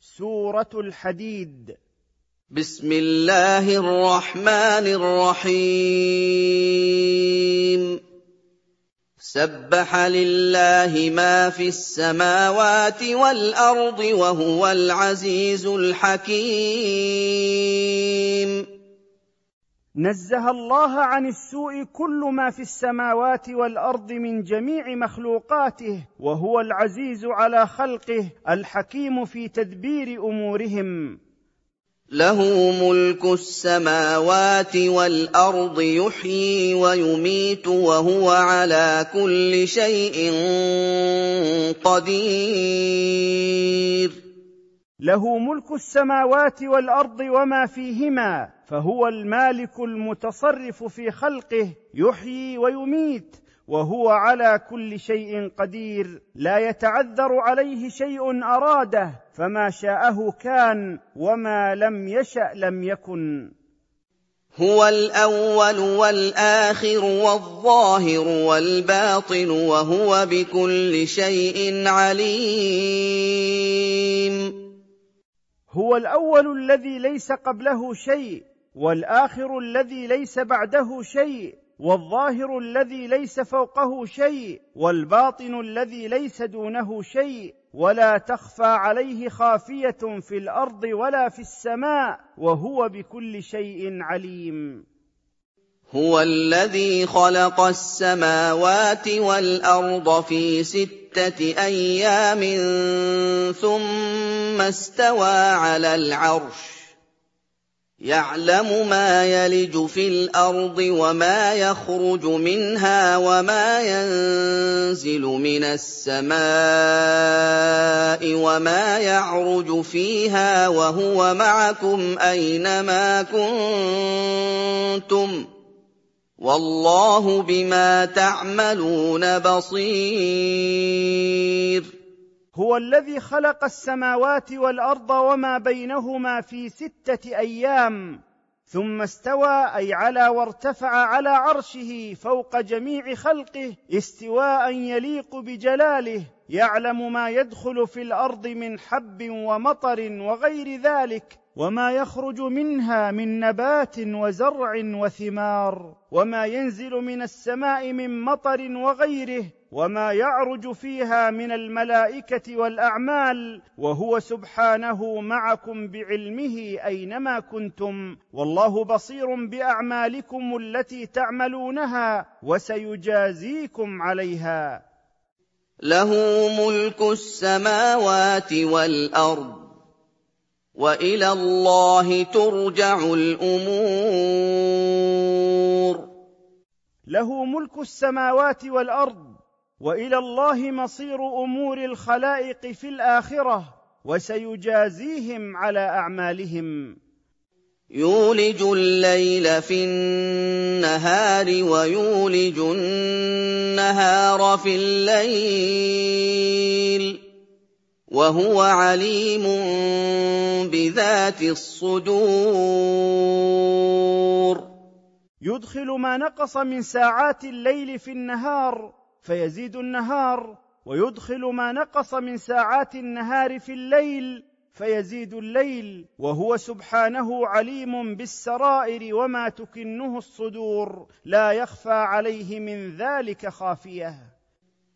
سورة الحديد. بسم الله الرحمن الرحيم. سبح لله ما في السماوات والأرض وهو العزيز الحكيم. نزه الله عن السوء كل ما في السماوات والأرض من جميع مخلوقاته وهو العزيز على خلقه الحكيم في تدبير أمورهم. له ملك السماوات والأرض يحيي ويميت وهو على كل شيء قدير. له ملك السماوات والأرض وما فيهما فهو المالك المتصرف في خلقه يحيي ويميت وهو على كل شيء قدير. لا يتعذر عليه شيء أراده فما شاءه كان وما لم يشأ لم يكن. هو الأول والآخر والظاهر والباطن وهو بكل شيء عليم. هو الأول الذي ليس قبله شيء والآخر الذي ليس بعده شيء والظاهر الذي ليس فوقه شيء والباطن الذي ليس دونه شيء. ولا تخفى عليه خافية في الأرض ولا في السماء وهو بكل شيء عليم. هو الذي خلق السماوات والأرض في ستة أيام ثم استوى على العرش. يعلم ما يلج في الأرض وما يخرج منها وما ينزل من السماء وما يعرج فيها وهو معكم أينما كنتم والله بما تعملون بصير. هو الذي خلق السماوات والأرض وما بينهما في ستة أيام ثم استوى أي على وارتفع على عرشه فوق جميع خلقه استواء يليق بجلاله يعلم ما يدخل في الأرض من حب ومطر وغير ذلك. وما يخرج منها من نبات وزرع وثمار وما ينزل من السماء من مطر وغيره وما يعرج فيها من الملائكة والأعمال وهو سبحانه معكم بعلمه أينما كنتم والله بصير بأعمالكم التي تعملونها وسيجازيكم عليها. له ملك السماوات والأرض. وإلى الله ترجع الأمور. له ملك السماوات والأرض وإلى الله مصير أمور الخلائق في الآخرة وسيجازيهم على أعمالهم. يولج الليل في النهار ويولج النهار في الليل. وهو عليم بذات الصدور. يدخل ما نقص من ساعات الليل في النهار فيزيد النهار ويدخل ما نقص من ساعات النهار في الليل فيزيد الليل وهو سبحانه عليم بالسرائر وما تكنه الصدور لا يخفى عليه من ذلك خافية.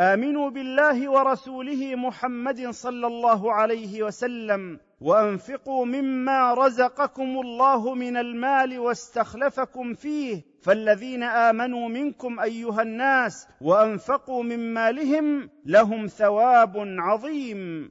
آمنوا بالله ورسوله محمد صلى الله عليه وسلم وأنفقوا مما رزقكم الله من المال واستخلفكم فيه. فالذين آمنوا منكم أيها الناس وأنفقوا من مالهم لهم ثواب عظيم.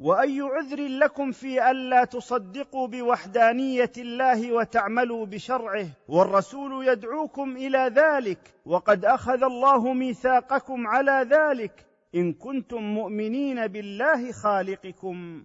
وأي عذر لكم في ألا تصدقوا بوحدانية الله وتعملوا بشرعه والرسول يدعوكم إلى ذلك وقد أخذ الله ميثاقكم على ذلك إن كنتم مؤمنين بالله خالقكم.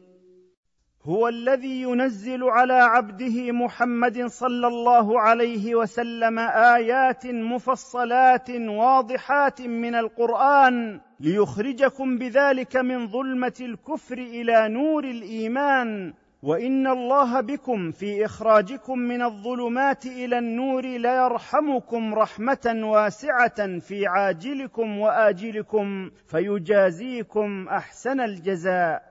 هو الذي ينزل على عبده محمد صلى الله عليه وسلم آيات مفصلات واضحات من القرآن ليخرجكم بذلك من ظلمة الكفر إلى نور الإيمان. وإن الله بكم في إخراجكم من الظلمات إلى النور ليرحمكم رحمة واسعة في عاجلكم وآجلكم فيجازيكم أحسن الجزاء.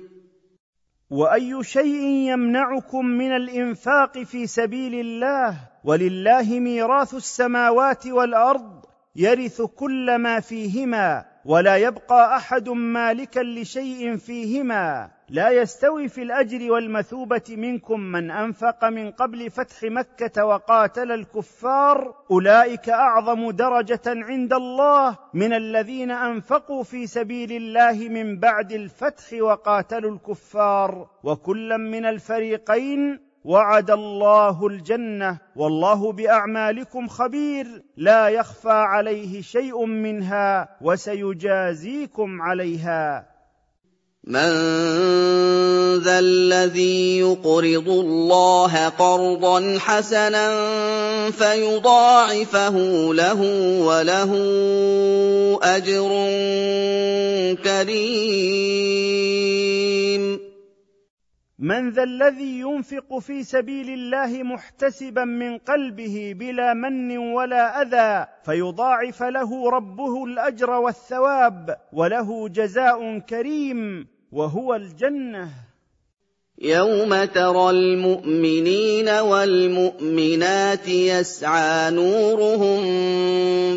وأي شيء يمنعكم من الإنفاق في سبيل الله ولله ميراث السماوات والأرض يرث كل ما فيهما ولا يبقى أحد مالكا لشيء فيهما. لا يستوي في الأجر والمثوبة منكم من أنفق من قبل فتح مكة وقاتل الكفار. أولئك أعظم درجة عند الله من الذين أنفقوا في سبيل الله من بعد الفتح وقاتلوا الكفار. وكلا من الفريقين وعد الله الجنة. والله بأعمالكم خبير. لا يخفى عليه شيء منها وسيجازيكم عليها. مَن ذَا الَّذِي يُقْرِضُ اللَّهَ قَرْضًا حَسَنًا فَيُضَاعِفَهُ لَهُ وَلَهُ أَجْرٌ كَرِيمٌ من ذا الذي ينفق في سبيل الله محتسبا من قلبه بلا من ولا أذى فيضاعف له ربه الأجر والثواب وله جزاء كريم وهو الجنة. يوم ترى المؤمنين والمؤمنات يسعى نورهم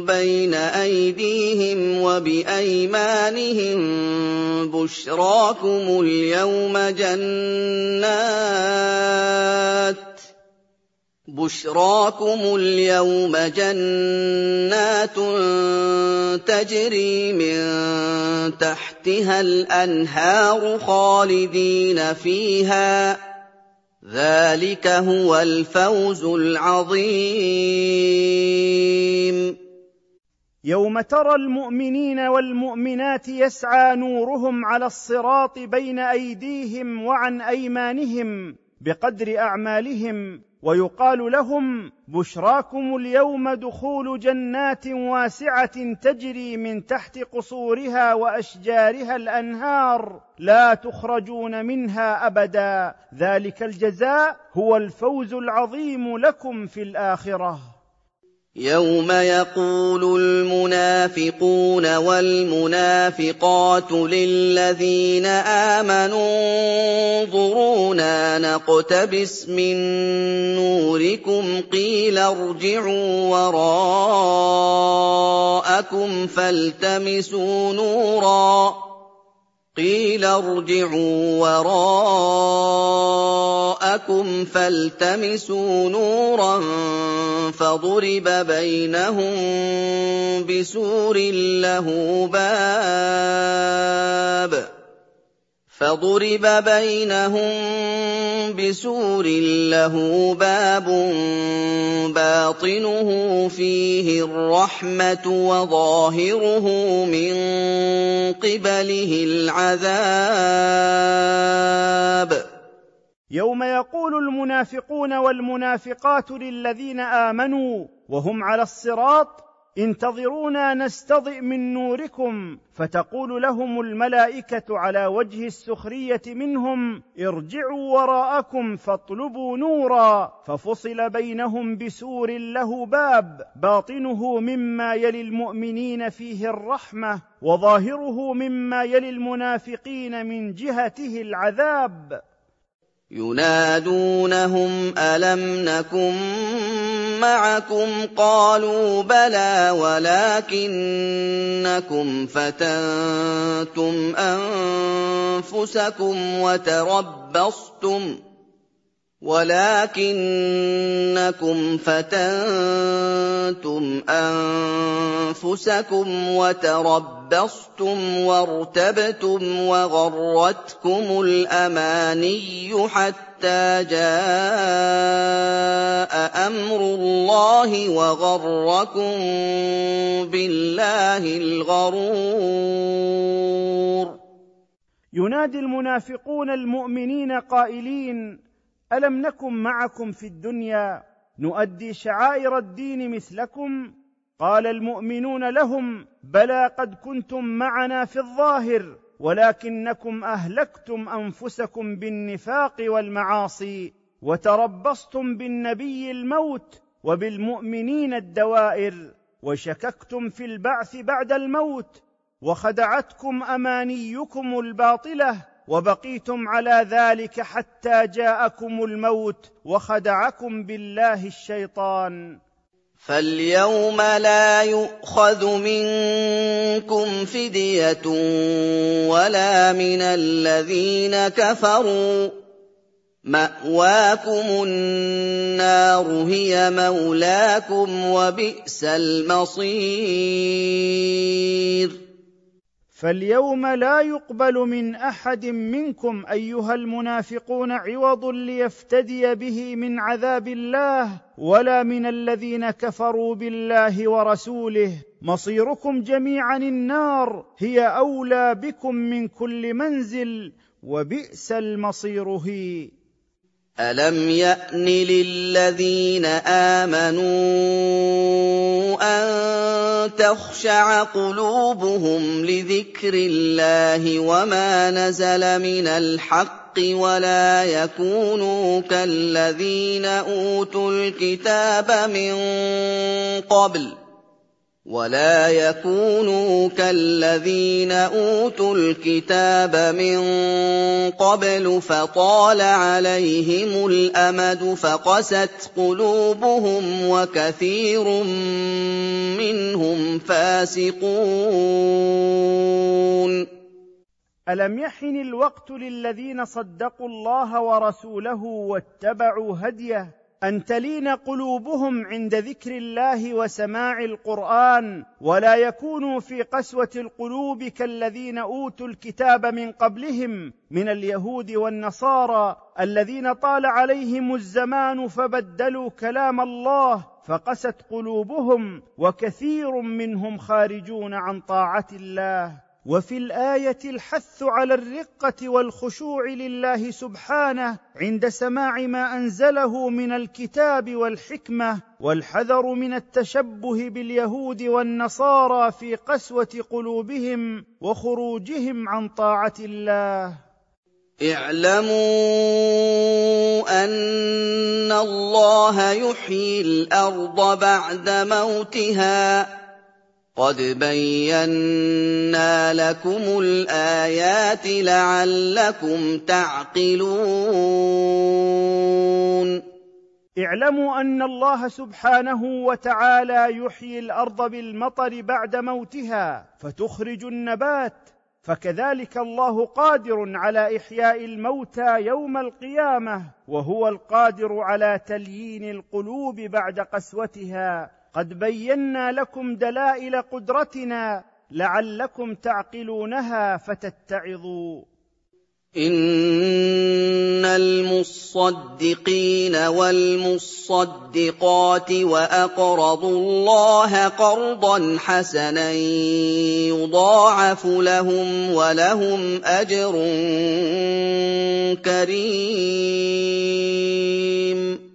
بين ايديهم وبايمانهم بشراكم اليوم جنات بشراكم اليوم جنات تجري من تحتها الأنهار خالدين فيها. ذلك هو الفوز العظيم. يوم ترى المؤمنين والمؤمنات يسعى نورهم على الصراط بين أيديهم وعن أيمانهم بقدر أعمالهم ويقال لهم بشراكم اليوم دخول جنات واسعة تجري من تحت قصورها وأشجارها الأنهار لا تخرجون منها أبدا. ذلك الجزاء هو الفوز العظيم لكم في الآخرة. يوم يقول المنافقون والمنافقات للذين امنوا انظرونا نقتبس من نوركم قيل ارجعوا وراءكم فالتمسوا نورا قيل ارجعوا وراءكم فالتمسوا نورا فضرب بينهم بسور له باب فضرب بينهم بسور له باب باطنه فيه الرحمة وظاهره من قبله العذاب. يوم يقول المنافقون والمنافقات للذين آمنوا وهم على الصراط انتظرونا نستضئ من نوركم فتقول لهم الملائكة على وجه السخرية منهم ارجعوا وراءكم فاطلبوا نورا ففصل بينهم بسور له باب باطنه مما يلي المؤمنين فيه الرحمة وظاهره مما يلي المنافقين من جهته العذاب. ينادونهم ألم نكن معكم؟ قالوا بلى ولكنكم فتنتم أنفسكم وتربصتم. ولكنكم فتنتم أنفسكم وتربصتم وارتبتم وغرتكم الأماني حتى جاء أمر الله وغركم بالله الغرور. ينادي المنافقون المؤمنين قائلين ألم نكن معكم في الدنيا نؤدي شعائر الدين مثلكم؟ قال المؤمنون لهم بلى قد كنتم معنا في الظاهر ولكنكم أهلكتم أنفسكم بالنفاق والمعاصي وتربصتم بالنبي الموت وبالمؤمنين الدوائر وشككتم في البعث بعد الموت وخدعتكم أمانيكم الباطلة وبقيتم على ذلك حتى جاءكم الموت وخدعكم بالله الشيطان. فاليوم لا يؤخذ منكم فدية ولا من الذين كفروا. مأواكم النار هي مولاكم وبئس المصير. فاليوم لا يقبل من أحد منكم أيها المنافقون عوض ليفتدي به من عذاب الله ولا من الذين كفروا بالله ورسوله. مصيركم جميعا النار هي أولى بكم من كل منزل وبئس المصير هي. الم يان للذين امنوا ان تخشع قلوبهم لذكر الله وما نزل من الحق ولا يكونوا كالذين اوتوا الكتاب من قبل ولا يكونوا كالذين اوتوا الكتاب من قبل فطال عليهم الامد فقست قلوبهم وكثير منهم فاسقون الم يحن الوقت للذين صدقوا الله ورسوله واتبعوا هديه أن تلين قلوبهم عند ذكر الله وسماع القرآن ولا يكونوا في قسوة القلوب كالذين أوتوا الكتاب من قبلهم من اليهود والنصارى الذين طال عليهم الزمان فبدلوا كلام الله فقست قلوبهم وكثير منهم خارجون عن طاعة الله. وفي الآية الحث على الرقة والخشوع لله سبحانه عند سماع ما أنزله من الكتاب والحكمة والحذر من التشبه باليهود والنصارى في قسوة قلوبهم وخروجهم عن طاعة الله. اعلموا أن الله يحيي الأرض بعد موتها قد بينا لكم الايات لعلكم تعقلون اعلموا أن الله سبحانه وتعالى يحيي الأرض بالمطر بعد موتها فتخرج النبات فكذلك الله قادر على إحياء الموتى يوم القيامة وهو القادر على تليين القلوب بعد قسوتها. قد بينا لكم دلائل قدرتنا لعلكم تعقلونها فتتعظوا. إِنَّ الْمُصَّدِّقِينَ وَالْمُصَّدِّقَاتِ وَأَقْرَضُوا اللَّهَ قَرْضًا حَسَنًا يُضَاعَفُ لَهُمْ وَلَهُمْ أَجْرٌ كَرِيمٌ.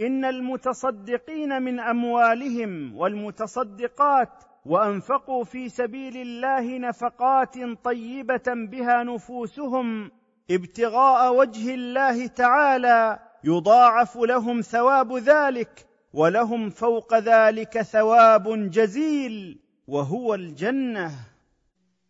إِنَّ الْمُتَصَدِّقِينَ مِنْ أَمْوَالِهِمْ وَالْمُتَصَدِّقَاتِ وأنفقوا في سبيل الله نفقات طيبة بها نفوسهم ابتغاء وجه الله تعالى يضاعف لهم ثواب ذلك ولهم فوق ذلك ثواب جزيل وهو الجنة.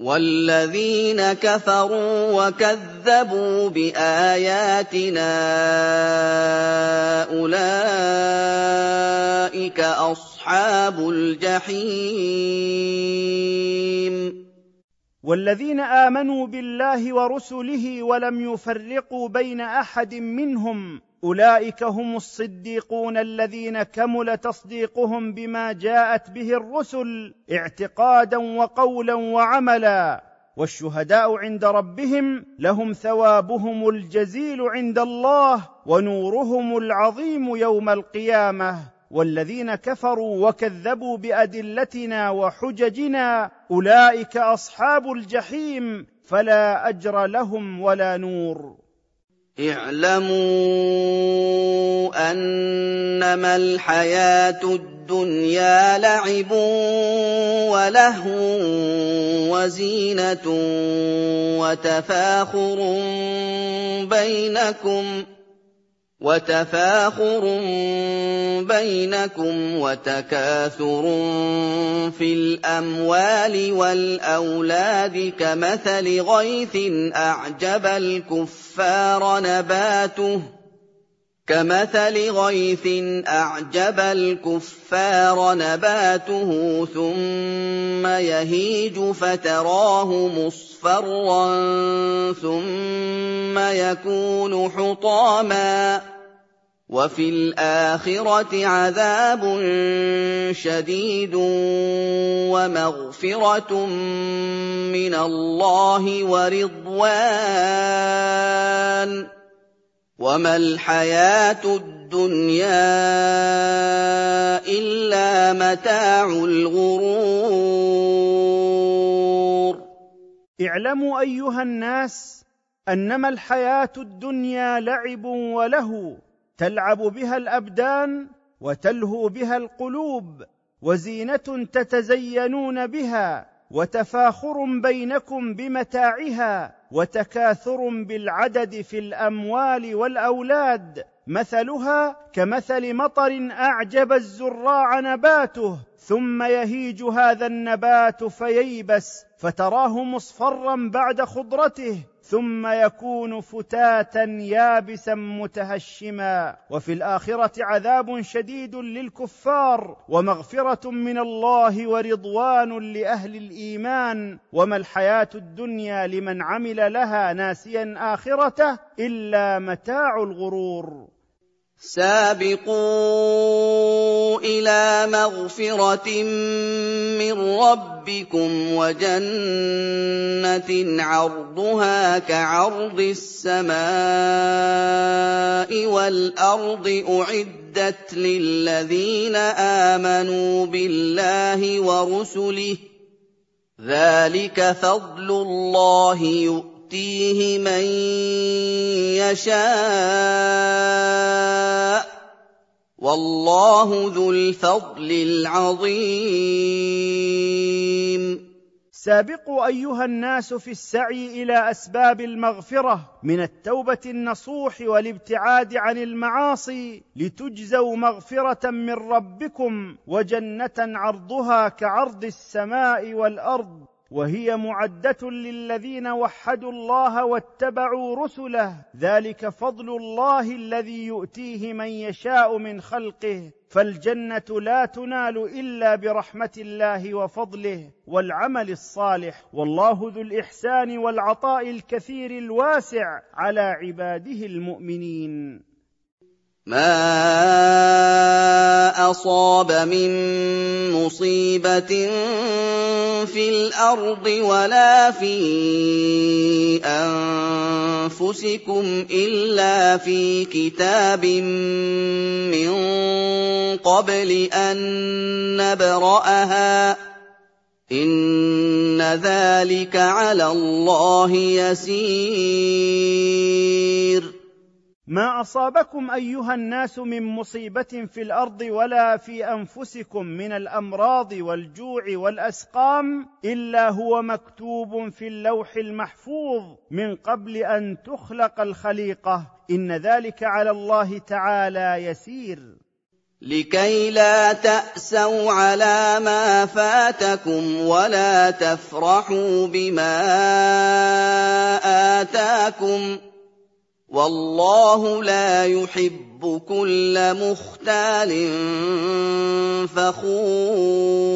وَالَّذِينَ كَفَرُوا وَكَذَّبُوا بِآيَاتِنَا أُولَٰئِكَ أَصْحَابُ الْجَحِيمِ. والذين آمنوا بالله ورسله ولم يفرقوا بين أحد منهم أولئك هم الصديقون الذين كمل تصديقهم بما جاءت به الرسل اعتقادا وقولا وعملا. والشهداء عند ربهم لهم ثوابهم الجزيل عند الله ونورهم العظيم يوم القيامة. والذين كفروا وكذبوا بأدلتنا وحججنا أولئك أصحاب الجحيم فلا أجر لهم ولا نور. اعلموا أنما الحياة الدنيا لعب ولهو وزينة وتفاخر بينكم وتفاخر بينكم وتكاثر في الأموال والأولاد كمثل غيث أعجب الكفار نباته كمثل غيث أعجب الكفار نباته ثم يهيج فتراه مصفرا ثم يكون حطاما وفي الآخرة عذاب شديد ومغفرة من الله ورضوان. وما الحياة الدنيا إلا متاع الغرور. اعلموا أيها الناس أنما الحياة الدنيا لعب ولهو تلعب بها الأبدان وتلهو بها القلوب وزينة تتزينون بها وتفاخر بينكم بمتاعها وتكاثر بالعدد في الأموال والأولاد مثلها كمثل مطر أعجب الزراع نباته ثم يهيج هذا النبات فييبس فتراه مصفرا بعد خضرته ثم يكون فتاتا يابسا متهشما وفي الآخرة عذاب شديد للكفار ومغفرة من الله ورضوان لأهل الإيمان. وما الحياة الدنيا لمن عمل لها ناسيا آخرته إلا متاع الغرور. سابقوا إلى مغفرة من ربكم وجنة عرضها كعرض السماء والأرض أعدت للذين آمنوا بالله ورسله ذلك فضل الله يؤتي يؤتيه من يشاء والله ذو الفضل العظيم. سابقوا أيها الناس في السعي إلى أسباب المغفرة من التوبة النصوح والابتعاد عن المعاصي لتجزوا مغفرة من ربكم وجنة عرضها كعرض السماء والأرض. وهي معدة للذين وحدوا الله واتبعوا رسله. ذلك فضل الله الذي يؤتيه من يشاء من خلقه. فالجنة لا تنال إلا برحمة الله وفضله. والعمل الصالح. والله ذو الإحسان والعطاء الكثير الواسع على عباده المؤمنين. ما أصاب من مصيبة في الأرض ولا في أنفسكم إلا في كتاب من قبل أن نبرأها. إن ذلك على الله يسير. ما أصابكم أيها الناس من مصيبة في الأرض ولا في أنفسكم من الأمراض والجوع والأسقام إلا هو مكتوب في اللوح المحفوظ من قبل أن تخلق الخليقة. إن ذلك على الله تعالى يسير. لكي لا تأسوا على ما فاتكم ولا تفرحوا بما آتاكم. والله لا يحب كل مختال فخور.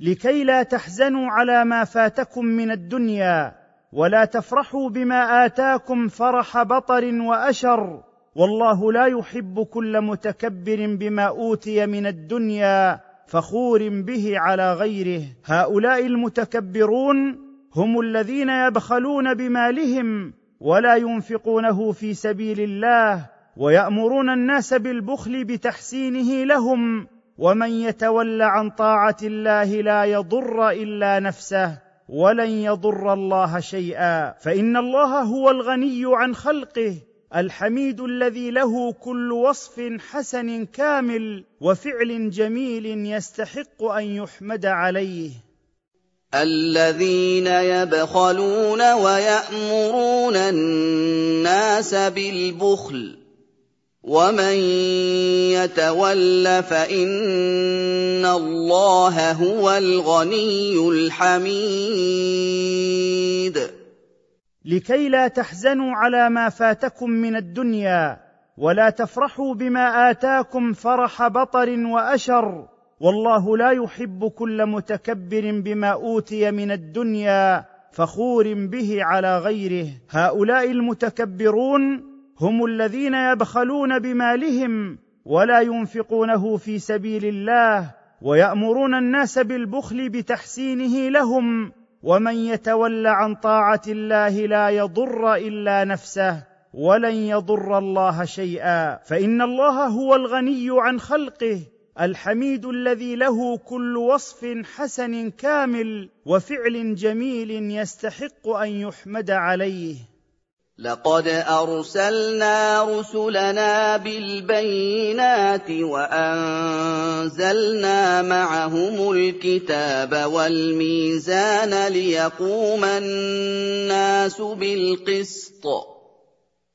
لكي لا تحزنوا على ما فاتكم من الدنيا ولا تفرحوا بما آتاكم فرح بطر وأشر. والله لا يحب كل متكبر بما أوتي من الدنيا فخور به على غيره. هؤلاء المتكبرون هم الذين يبخلون بمالهم ولا ينفقونه في سبيل الله ويأمرون الناس بالبخل بتحسينه لهم ومن يتول عن طاعة الله لا يضر إلا نفسه ولن يضر الله شيئا فإن الله هو الغني عن خلقه الحميد الذي له كل وصف حسن كامل وفعل جميل يستحق أن يحمد عليه الذين يبخلون ويأمرون الناس بالبخل ومن يتول فإن الله هو الغني الحميد. لكي لا تحزنوا على ما فاتكم من الدنيا ولا تفرحوا بما آتاكم فرح بطر وأشر والله لا يحب كل متكبر بما أوتي من الدنيا فخور به على غيره. هؤلاء المتكبرون هم الذين يبخلون بمالهم ولا ينفقونه في سبيل الله ويأمرون الناس بالبخل بتحسينه لهم ومن يتول عن طاعة الله لا يضر إلا نفسه ولن يضر الله شيئا. فإن الله هو الغني عن خلقه الحميد الذي له كل وصف حسن كامل وفعل جميل يستحق أن يحمد عليه. لقد أرسلنا رسلنا بالبينات وأنزلنا معهم الكتاب والميزان ليقوم الناس بالقسط.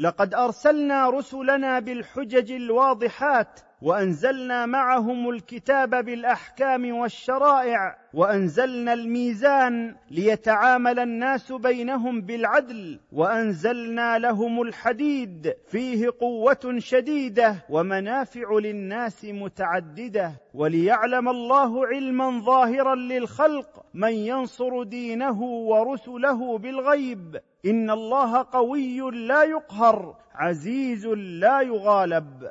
لقد أرسلنا رسلنا بالحجج الواضحات وأنزلنا معهم الكتاب بالأحكام والشرائع وأنزلنا الميزان ليتعامل الناس بينهم بالعدل وأنزلنا لهم الحديد فيه قوة شديدة ومنافع للناس متعددة وليعلم الله علما ظاهرا للخلق من ينصر دينه ورسله بالغيب. إن الله قوي لا يقهر عزيز لا يغالب.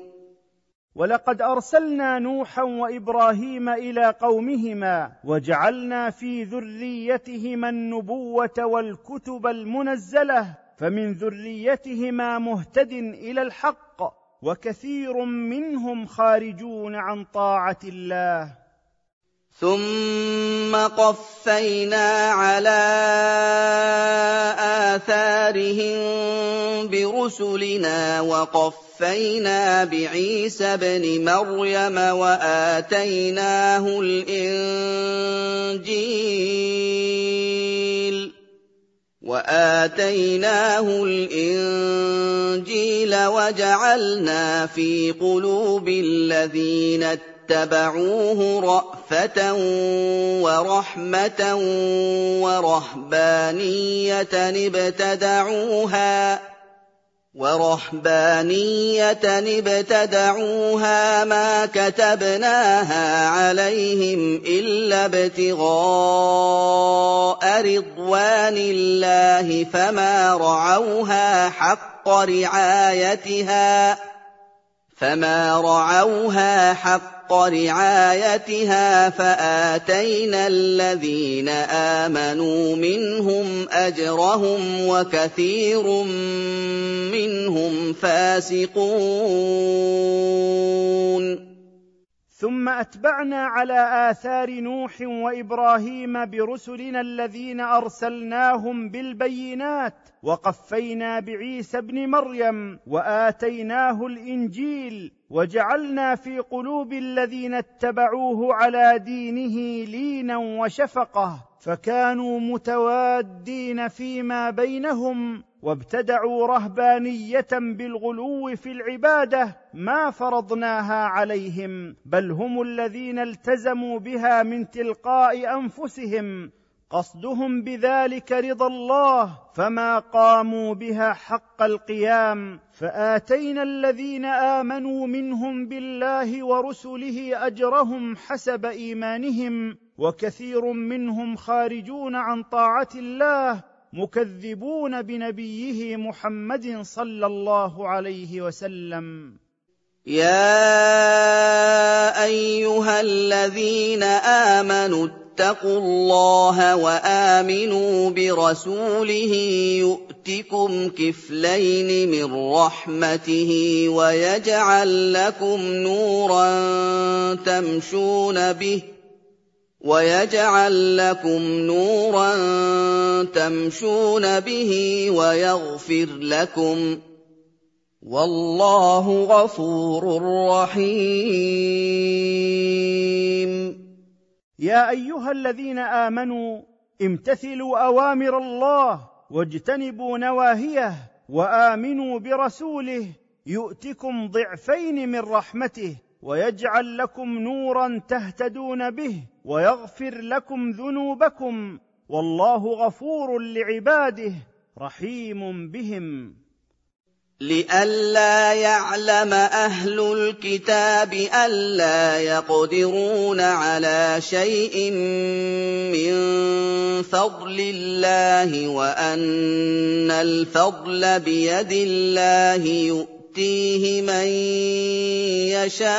ولقد أرسلنا نوحا وإبراهيم إلى قومهما وجعلنا في ذريتهما النبوة والكتب المنزلة فمن ذريتهما مهتد إلى الحق وكثير منهم خارجون عن طاعة الله. ثم قفينا على اثارهم برسلنا وقفينا بعيسى ابن مريم واتيناه الانجيل واتيناه الانجيل وجعلنا في قلوب الذين اتبعوه رأفة ورحمة ورهبانية ابتدعوها ورهبانية ابتدعوها ما كتبناها عليهم إلا ابتغاء رضوان الله فما رعوها حق رعايتها فما رعوها حق رعايتها فاتينا الذين امنوا منهم اجرهم وكثير منهم فاسقون ثم اتبعنا على اثار نوح وابراهيم برسلنا الذين ارسلناهم بالبينات وقفينا بعيسى ابن مريم وآتيناه الإنجيل وجعلنا في قلوب الذين اتبعوه على دينه لينا وشفقة فكانوا متوادين فيما بينهم وابتدعوا رهبانية بالغلو في العبادة ما فرضناها عليهم بل هم الذين التزموا بها من تلقاء أنفسهم قصدهم بذلك رضا الله فما قاموا بها حق القيام. فآتينا الذين آمنوا منهم بالله ورسله أجرهم حسب إيمانهم وكثير منهم خارجون عن طاعة الله مكذبون بنبيه محمد صلى الله عليه وسلم. يا أيها الذين آمنوا اتقوا الله وآمنوا برسوله يؤتكم كفلين من رحمته ويجعل لكم نورا تمشون به ويجعل لكم نورا تمشون به ويغفر لكم والله غفور رحيم يا أيها الذين آمنوا امتثلوا أوامر الله واجتنبوا نواهيه وآمنوا برسوله يؤتكم ضعفين من رحمته ويجعل لكم نورا تهتدون به ويغفر لكم ذنوبكم والله غفور لعباده رحيم بهم. لئلا يعلم أهل الكتاب ألا يقدرون على شيء من فضل الله وأن الفضل بيد الله يؤتيه من يشاء.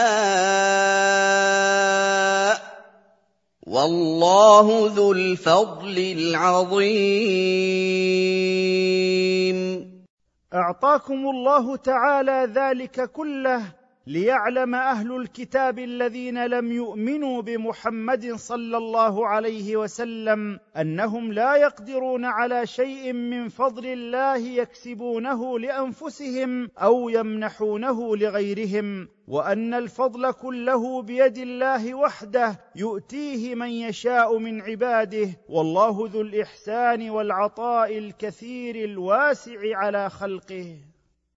والله ذو الفضل العظيم. أعطاكم الله تعالى ذلك كله ليعلم أهل الكتاب الذين لم يؤمنوا بمحمد صلى الله عليه وسلم أنهم لا يقدرون على شيء من فضل الله يكسبونه لأنفسهم أو يمنحونه لغيرهم وأن الفضل كله بيد الله وحده يؤتيه من يشاء من عباده والله ذو الإحسان والعطاء الكثير الواسع على خلقه.